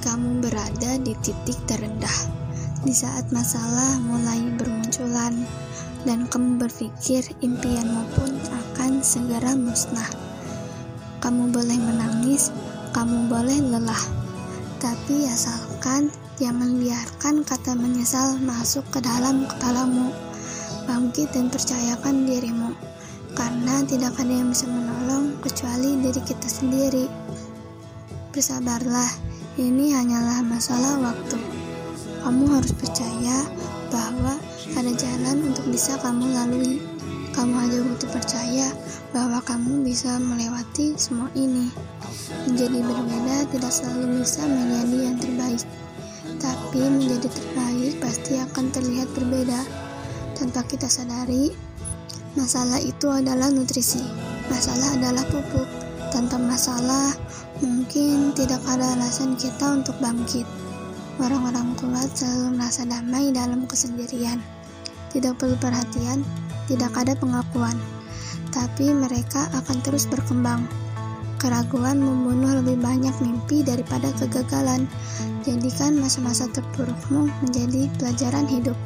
kamu berada di titik terendah, di saat masalah mulai bermunculan, dan kamu berpikir impianmu pun akan segera musnah. Kamu boleh menangis, kamu boleh lelah, tapi asalkan jangan biarkan kata menyesal masuk ke dalam kepalamu. Bangkit dan percayakan dirimu, karena tidak ada yang bisa menolong kecuali diri kita sendiri. Bersabarlah, ini hanyalah masalah waktu. Kamu harus percaya bahwa ada jalan untuk bisa kamu lalui. Kamu hanya butuh percaya bahwa kamu bisa melewati semua ini. Menjadi berbeda tidak selalu bisa menjadi yang terbaik, tapi menjadi terbaik pasti akan terlihat berbeda. Tanpa kita sadari, masalah itu adalah nutrisi, masalah adalah pupuk. Tanpa masalah, mungkin tidak ada alasan kita untuk bangkit. Orang-orang kuat selalu merasa damai dalam kesendirian. Tidak perlu perhatian, tidak ada pengakuan, tapi mereka akan terus berkembang. Keraguan membunuh lebih banyak mimpi daripada kegagalan. Jadikan masa-masa terpurukmu menjadi pelajaran hidup.